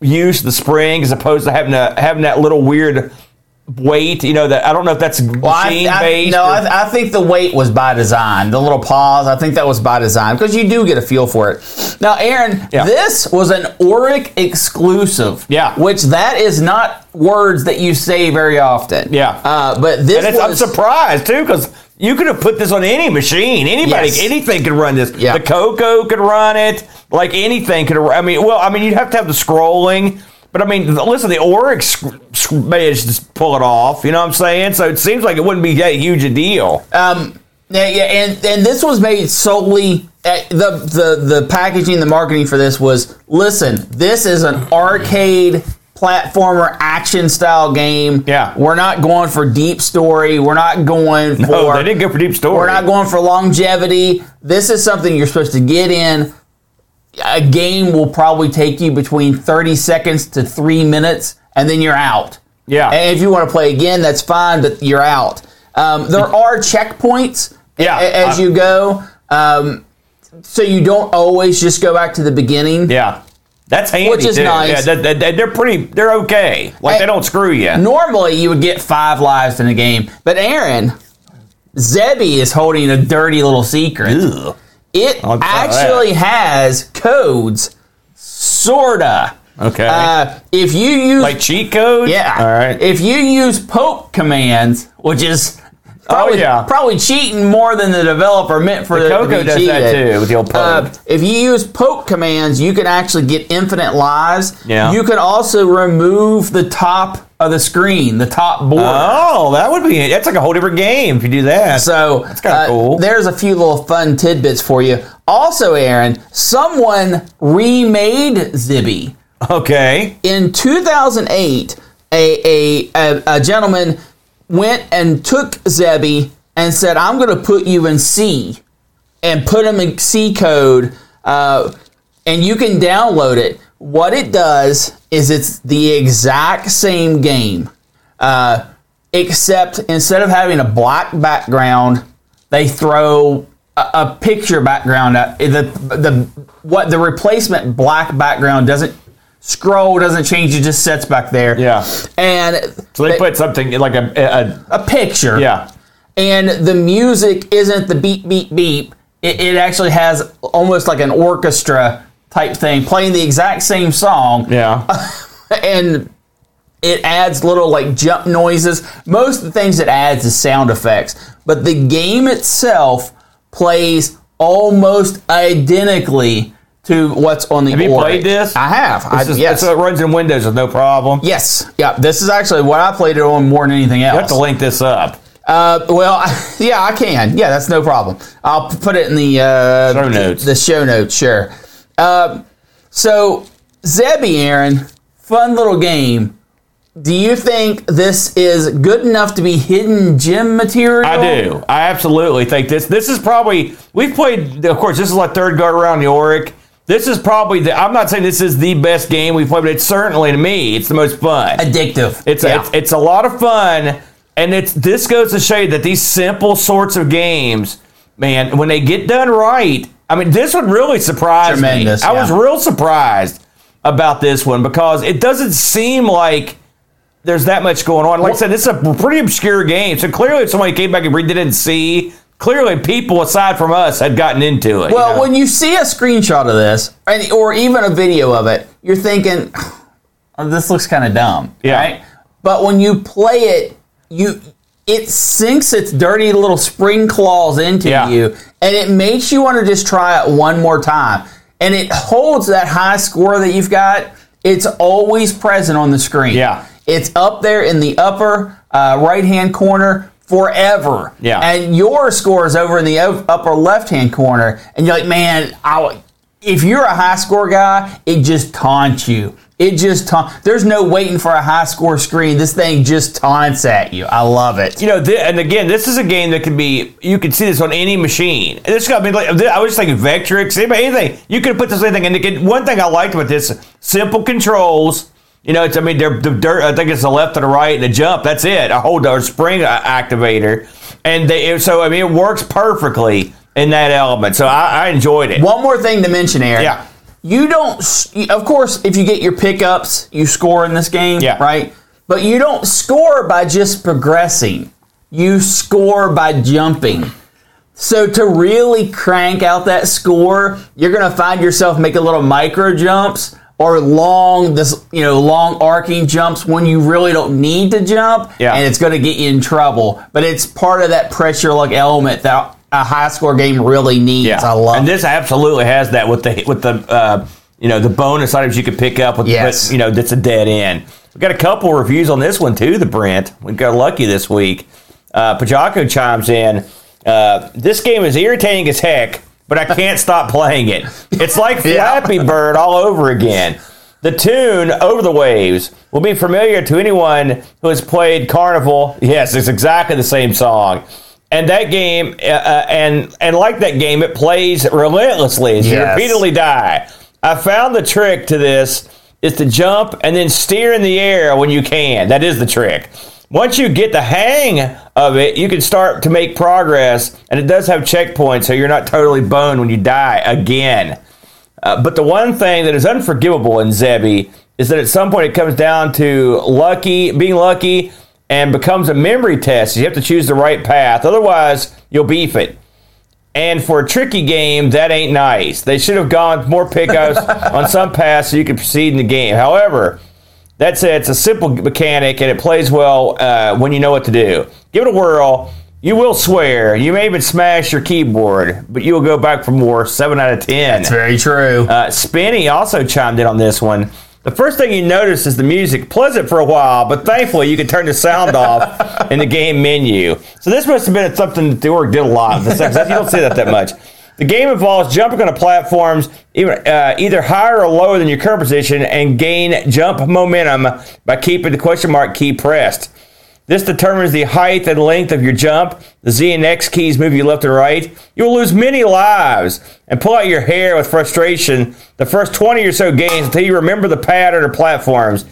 use of the spring as opposed to having to having that little weird weight. You know that I don't know if that's Well, I, machine I, based. no, or- I, I think the weight was by design. The little pause, I think that was by design because you do get a feel for it. Now, Aaron, Yeah. this was an Oric exclusive. Yeah. which that is not words that you say very often. Yeah. uh, but this and it's, I'm surprised too because you could have put this on any machine. Anybody, Yes. anything could run this. Yeah. The Coco could run it. Like anything could. I mean, well, I mean, you'd have to have the scrolling. But I mean, listen, the Orics managed to pull it off. You know what I'm saying? So it seems like it wouldn't be that huge a deal. Um, yeah, and and this was made solely. Uh, the the the packaging, the marketing for this was listen. This is an arcade platformer action style game. Yeah. we're not going for deep story. We're not going for. No, they didn't go for deep story. We're not going for longevity. This is something you're supposed to get in. A game will probably take you between 30 seconds to three minutes, and then you're out. Yeah. And if you want to play again, that's fine, but you're out. Um, there are checkpoints Yeah. as Uh, you go. Um, so you don't always just go back to the beginning. Yeah. That's handy Which is too. nice. Yeah, that- that- that- they're pretty. They're okay. Like Hey, they don't screw you. Normally, you would get five lives in a game, but Aaron, Zebbie is holding a dirty little secret. Ugh. It actually has codes, sorta. Okay. Uh, if you use like cheat codes. yeah, All right. If you use poke commands, which is Probably, yeah. probably cheating more than the developer meant for to Coco be does cheated. that too with the old poke. Uh, if you use poke commands, you can actually get infinite lives. Yeah. You can also remove the top of the screen, the top border. oh, that would be that's like a whole different game if you do that. So that's kinda uh, cool. there's a few little fun tidbits for you. Also, Aaron, someone remade Zebbie. okay. In 2008, a, a, a, a gentleman went and took Zebbie and said, I'm going to put you in C and put him in C code, uh, and you can download it. What it does is it's the exact same game, uh, except instead of having a black background, they throw a, a picture background. At, the the what the replacement black background doesn't scroll, doesn't change. It just sits back there. Yeah. and So they put something like a, a, a picture. yeah. and the music isn't the beep beep beep. It, it actually has almost like an orchestra type thing playing the exact same song. Yeah. and it adds little like jump noises. Most of the things it adds is sound effects, but the game itself plays almost identically to what's on the. Have you played this? I have. I, is- yes. So it runs in Windows with no problem. yes. Yeah. This is actually what I played it on more than anything else. You have to link this up. Uh, well, yeah, I can. Yeah, that's no problem. I'll put it in the uh, Show notes. The show notes, sure. Uh, so, Zebbie, Aaron, fun little game. Do you think this is good enough to be hidden gem material? I do. I absolutely think this. This is probably we've played. Of course, this is our third go around the Oric. This is probably the. I'm not saying this is the best game we've played, but it's certainly to me it's the most fun. Addictive. It's yeah. it's, it's a lot of fun, and it's this goes to show you that these simple sorts of games, man, when they get done right, I mean, this would really surprise Tremendous, me. I was real surprised about this one because it doesn't seem like there's that much going on. Like I said, this is a pretty obscure game, so clearly, if somebody came back and read it and see. Clearly, people aside from us had gotten into it. you Well, know? when you see a screenshot of this, and- or even a video of it, you're thinking, oh, "This looks kind of dumb." Yeah. Right? But when you play it, you it sinks its dirty little spring claws into Yeah. you, and it makes you want to just try it one more time. And it holds that high score that you've got. It's always present on the screen. Yeah. It's up there in the upper uh, right hand corner forever. Yeah. And your score is over in the upper left hand corner. And you're like, man, I, if you're a high score guy, it just taunts you. It just taunt. There's no waiting for a high score screen. This thing just taunts at you. I love it. You know, thi- and again, this is a game that can be. You can see this on any machine. And This got me. Like, I was just thinking Vectrex, anybody- anything. You could put this anything. And again, one thing I liked with this: simple controls. You know, it's. I mean, they're the dirt. I think it's the left or the right and the jump. That's it. A hold or spring activator, and they. So I mean, it works perfectly in that element. So I, I enjoyed it. One more thing to mention, Aaron. Yeah. You don't, of course, if you get your pickups, you score in this game, Yeah. right? But you don't score by just progressing. You score by jumping. So to really crank out that score, you're going to find yourself making little micro jumps or long this you know long arcing jumps when you really don't need to jump Yeah. and it's going to get you in trouble but it's part of that pressure like element that a high score game really needs i love and it. this absolutely has that with the with the uh, you know the bonus items you can pick up with Yes. but, you know that's a dead end. We got a couple reviews on this one too. The Brent we got lucky this week. Uh, Pajako chimes in. Uh, this game is irritating as heck, but I can't stop playing it. It's like Yeah. Flappy Bird all over again. The tune "Over the Waves" will be familiar to anyone who has played Carnival. Yes, it's exactly the same song. And that game, uh, uh, and and like that game, it plays relentlessly as you repeatedly die. I found the trick to this is to jump and then steer in the air when you can. That is the trick. Once you get the hang of it, you can start to make progress, and it does have checkpoints, so you're not totally boned when you die again. Uh, but the one thing that is unforgivable in Zebbie is that at some point it comes down to lucky, being lucky, and becomes a memory test. You have to choose the right path, otherwise you'll beef it. And for a tricky game, that ain't nice. They should have gone more pickups on some paths so you could proceed in the game. However, that said, it's a simple mechanic and it plays well uh, when you know what to do. Give it a whirl. You will swear. You may even smash your keyboard, but you will go back for more. Seven out of ten. That's very true. Uh, Spinny also chimed in on this one. The first thing you notice is the music, pleasant for a while, but thankfully you can turn the sound off in the game menu. So this must have been something that the Oric did a lot. You don't see that that much. The game involves jumping on platforms either, uh, either higher or lower than your current position and gain jump momentum by keeping the question mark key pressed. This determines the height and length of your jump. The Z and X keys move you left and right. You will lose many lives and pull out your hair with frustration the first 20 or so games until you remember the pattern of platforms.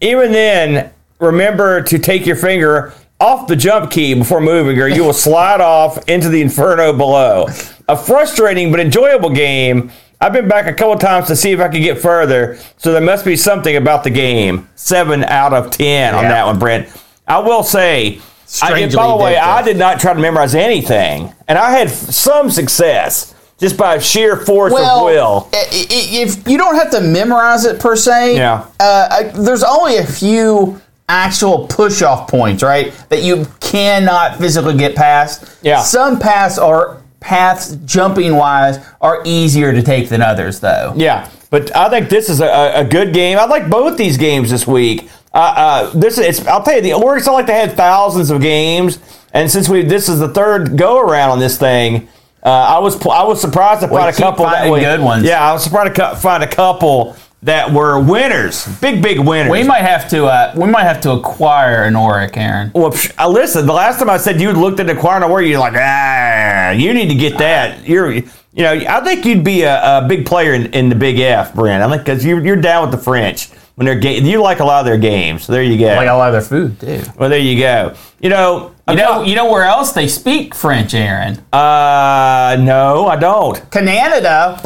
Even then, remember to take your finger off the jump key before moving, or you will slide off into the inferno below. A frustrating but enjoyable game. I've been back a couple times to see if I could get further, so there must be something about the game. Seven out of ten on that one, Brent. I will say, I, by the way. I did not try to memorize anything, and I had some success just by sheer force of will. if you don't have to memorize it per se, Yeah. uh, there's only a few actual push off points, right? That you cannot physically get past. Yeah. Some paths are paths jumping wise are easier to take than others, though. Yeah, but I think this is a, a- good game. I like both these games this week. Uh, uh, this is, I'll tell you, the Orics. I like they had thousands of games, and since we this is the third go around on this thing, uh, I was I was surprised to find a couple that way. good ones. Yeah, I was surprised to find a couple that were winners, big big winners. We might have to. Uh, we might have to acquire an Oric, Aaron. Well, psh, uh, listen. The last time I said you looked at the Quarna where you're like, ah, you need to get that. You're, you know, I think you'd be a, a big player in, in the Big F, Brent. I think because you're, you're down with the French when they're ga- you like a lot of their games. So there you go. Like a lot of their food too. well, there you go. You know, You know, you know where else they speak French, Aaron? uh, no, I don't. Canada,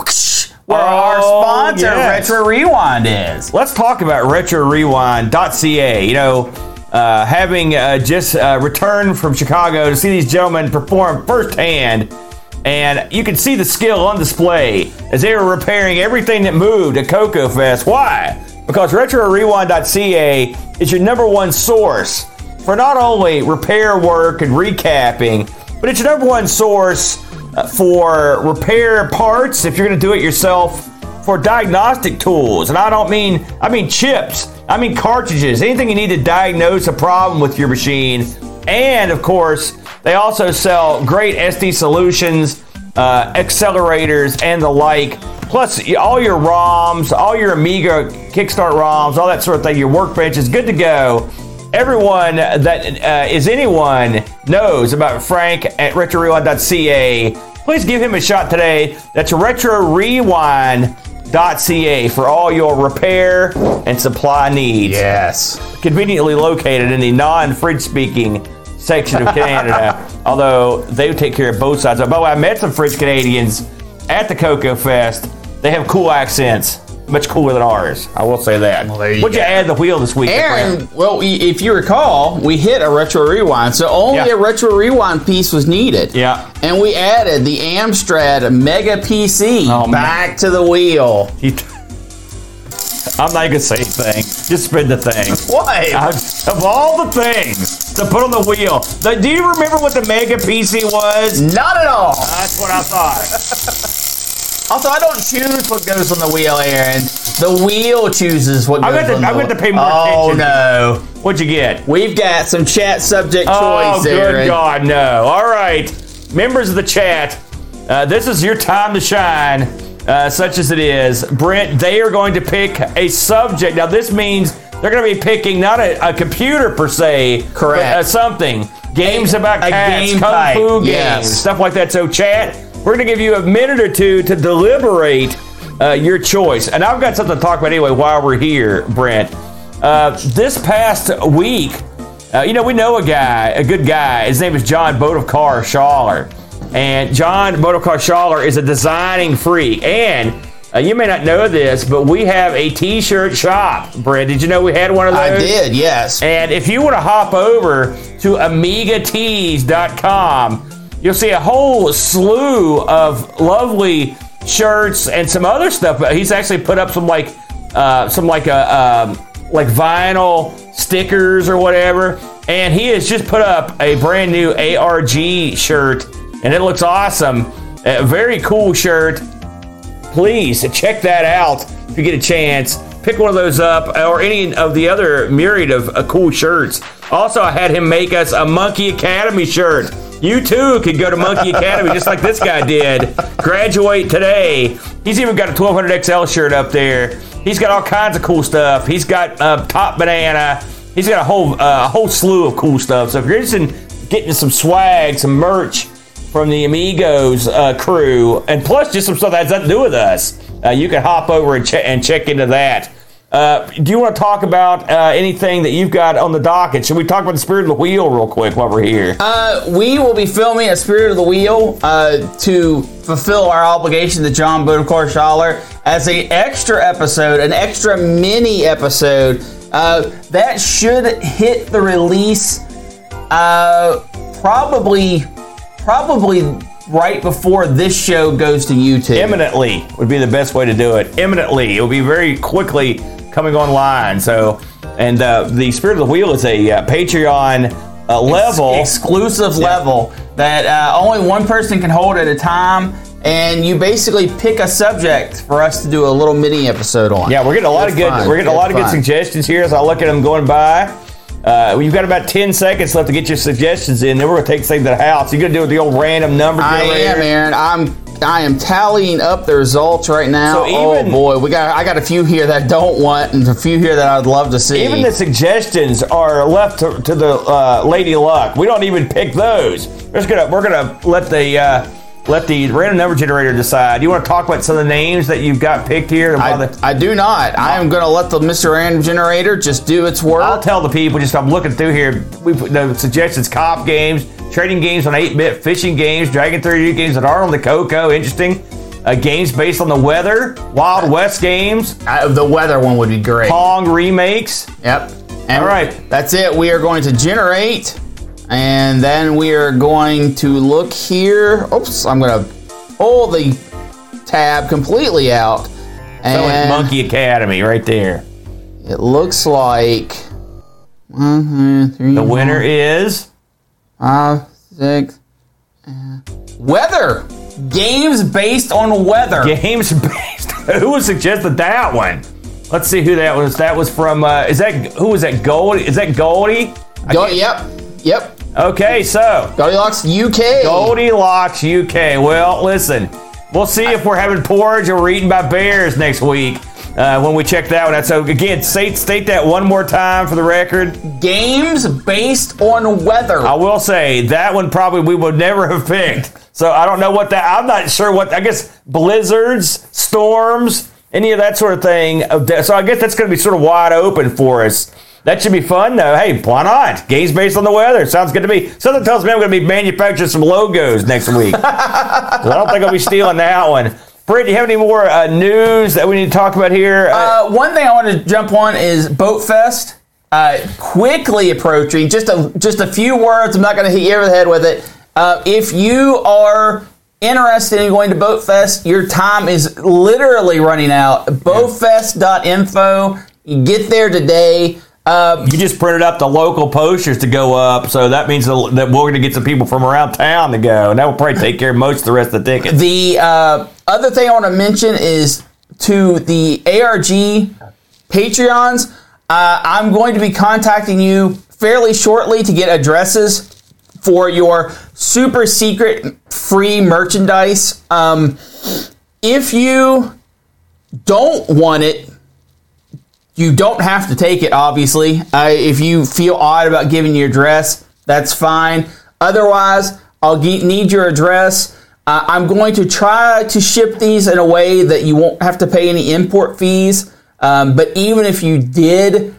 where our Oh, sponsor yes. Retro Rewind is. Let's talk about RetroRewind.ca. You know, uh, having uh, just uh, returned from Chicago to see these gentlemen perform firsthand, and you can see the skill on display as they were repairing everything that moved at Coco Fest. Why? Because RetroRewind.ca is your number one source for not only repair work and recapping, but it's your number one source for repair parts if you're going to do it yourself for diagnostic tools, and I don't mean I mean chips. I mean cartridges. Anything you need to diagnose a problem with your machine, and of course, they also sell great SD solutions, uh, accelerators, and the like. Plus, all your ROMs, all your Amiga Kickstart ROMs, all that sort of thing. Your workbench is good to go. Everyone that uh, is anyone knows about Frank at RetroRewind.ca. Please give him a shot today. That's RetroRewind.ca for all your repair and supply needs. Yes. Conveniently located in the non-French speaking section of Canada, although they take care of both sides. By the way, I met some French Canadians at the Coco Fest. They have cool accents, much cooler than ours. I will say that. there you What'd you add to the wheel this week? Aaron, well, if you recall, we hit a retro rewind, so only Yeah. a retro rewind piece was needed. Yeah. And we added the Amstrad Mega PC Oh, man. back to the wheel. He- I'm not gonna say anything. Just spin the thing. Why? I- of all the things to put on the wheel, the, do you remember what the Mega PC was? Not at all. That's what I thought. Also, I don't choose what goes on the wheel, Aaron. The wheel chooses what goes to, on the wheel. I'm going to pay more Oh, attention. Oh, no. What'd you get? We've got some chat subject Oh, choice, good Aaron. God, no. All right. Members of the chat, uh, this is your time to shine, uh, such as it is. Brent, they are going to pick a subject. Now, this means they're going to be picking not a, a computer per se, Correct. but uh, something. Games A- about cats, kung type, fu games, yes. stuff like that. So, chat, we're going to give you a minute or two to deliberate uh, your choice. And I've got something to talk about anyway while we're here, Brent. Uh, this past week, uh, you know, we know a guy, a good guy. His name is John Bodovkar Schaller. And John Bodovkar Schaller is a designing freak. And uh, you may not know this, but we have a t shirt shop. Brent, did you know we had one of those? I did, yes. And if you want to hop over to amigatees.com, you'll see a whole slew of lovely shirts and some other stuff. He's actually put up some like uh, some like a um, like vinyl stickers or whatever. and he has just put up a brand new ARG shirt, and it looks awesome. A very cool shirt. Please check that out if you get a chance. Pick one of those up, or any of the other myriad of uh, cool shirts. Also, I had him make us a Monkey Academy shirt. You too could go to Monkey Academy just like this guy did. Graduate today. He's even got a 1200 XL shirt up there. He's got all kinds of cool stuff. He's got uh, Top Banana. He's got a whole uh, a whole slew of cool stuff. So if you're interested in getting some swag, some merch from the Amigos uh, crew, and plus just some stuff that has nothing to do with us, uh, you can hop over and, che- and check into that. Uh, do you want to talk about uh, anything that you've got on the docket? Should we talk about the Spirit of the Wheel real quick while we're here? Uh, we will be filming a Spirit of the Wheel uh, to fulfill our obligation to John Bodekar Schaller as an extra episode, an extra mini episode. Uh, that should hit the release uh, probably, probably right before this show goes to YouTube. Imminently would be the best way to do it. Imminently, it will be very quickly coming online. So, and uh, the Spirit of the Wheel is a uh, Patreon uh, level. exclusive level that uh, only one person can hold at a time. And you basically pick a subject for us to do a little mini episode on. Yeah, we're getting a lot of Good fun, We're getting a lot of good suggestions here as I look at them going by. Uh, you've got about ten seconds left to get your suggestions in. Then we're gonna take things to the house. You're gonna do it with the old random number I generator. am, Aaron. I'm I am tallying up the results right now. So even- oh boy, we got I got a few here that I don't want, and a few here that I'd love to see. Even the suggestions are left to, to the uh, Lady Luck. We don't even pick those. We're just gonna we're gonna let the uh, let the random number generator decide. You want to talk about some of the names that you've got picked here? I, the- I do not. I am going to let the Mr. Random Generator just do its work. I'll tell the people. Just I'm looking through here. We put the suggestions: cop games, trading games on 8-bit, fishing games, Dragon 32 games that are on the Coco. Interesting. Uh, games based on the weather, Wild West games, Uh, the weather one would be great. Pong remakes. Yep. And All right. That's it. We are going to generate, and then we are going to look here. Oops, I'm going to pull the tab completely out. And Monkey Academy right there. it looks like one, two, three, The winner is five, six. uh, Weather games based on weather. games based. who was suggested that one? Let's see who that was. That was from. Uh, is that who was that? Goldie? Is that Goldie? I Go, yep, yep. Okay, so Goldilocks UK. Goldilocks UK. Well, listen, we'll see if we're having porridge or we're eaten by bears next week uh, when we check that one out. So again, state state that one more time for the record. games based on weather. I will say that one probably we would never have picked. So I don't know what that. I'm not sure what. I guess blizzards, storms, any of that sort of thing. So I guess that's going to be sort of wide open for us. That should be fun, though. Hey, why not? Games based on the weather. Sounds good to me. Something tells me I'm going to be manufacturing some logos next week. I don't think I'll be stealing that one. Britt, do you have any more uh, news that we need to talk about here? Uh, Uh, one thing I want to jump on is Boat Fest. Uh, quickly approaching. Just a just a few words. I'm not going to hit you over the head with it. Uh, if you are interested in going to Boat Fest, your time is literally running out. Boatfest.info. You get there today. Uh, you just printed up the local posters to go up, so that means that we're going to get some people from around town to go, and that will probably take care of most of the rest of the tickets. The uh, other thing I want to mention is to the ARG Patreons. Uh, I'm going to be contacting you fairly shortly to get addresses for your super secret free merchandise. Um, if you don't want it, you don't have to take it, obviously. Uh, if you feel odd about giving your address, that's fine. Otherwise, I'll ge- need your address. Uh, I'm going to try to ship these in a way that you won't have to pay any import fees. Um, but even if you did,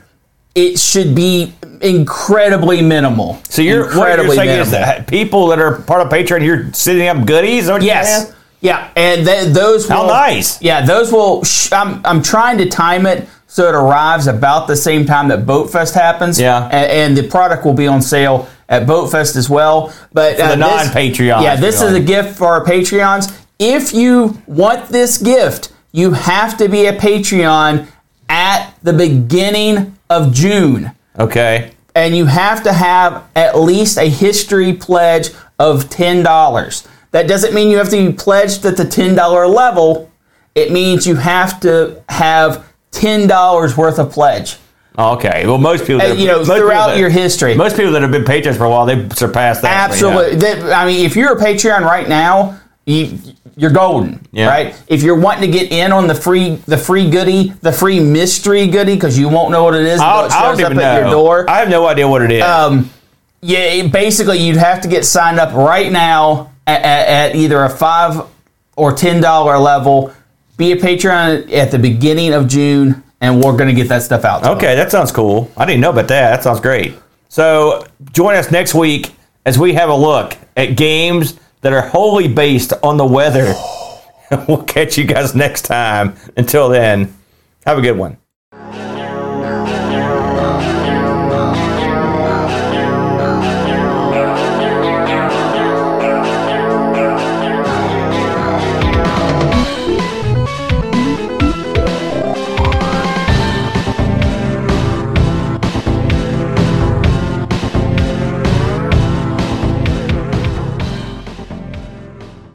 it should be incredibly minimal. So you're what you're incredibly saying is that people that are part of Patreon, you're sending up goodies. Is that you're Yes. Yeah, and th- those will. How nice. Yeah, those will. Sh- I'm I'm trying to time it so it arrives about the same time that Boat Fest happens. Yeah. and, and the product will be on sale at Boat Fest as well. But the uh, non-Patreons, yeah, this is a gift for our Patreons. If you want this gift, you have to be a Patreon at the beginning of June Okay. and you have to have at least a history pledge of ten dollars. That doesn't mean you have to be pledged at the ten dollar level. It means you have to have ten dollars worth of pledge. Okay. Well, most people, that Uh, you know, throughout that- your history. most people that have been patrons for a while, they've surpassed that. Absolutely. That- I mean, if you're a Patreon right now, you you're golden, Yeah. right? If you're wanting to get in on the free the free goodie, the free mystery goodie, because you won't know what it is I, until it shows up even at know. your door. I have no idea what it is. um, yeah, basically, you'd have to get signed up right now at, at, at either a five or ten dollar level. Be a Patreon at the beginning of June, and we're going to get that stuff out. Okay, that sounds cool. I didn't know about that. That sounds great. So join us next week as we have a look at games that are wholly based on the weather. we'll catch you guys next time. Until then, have a good one.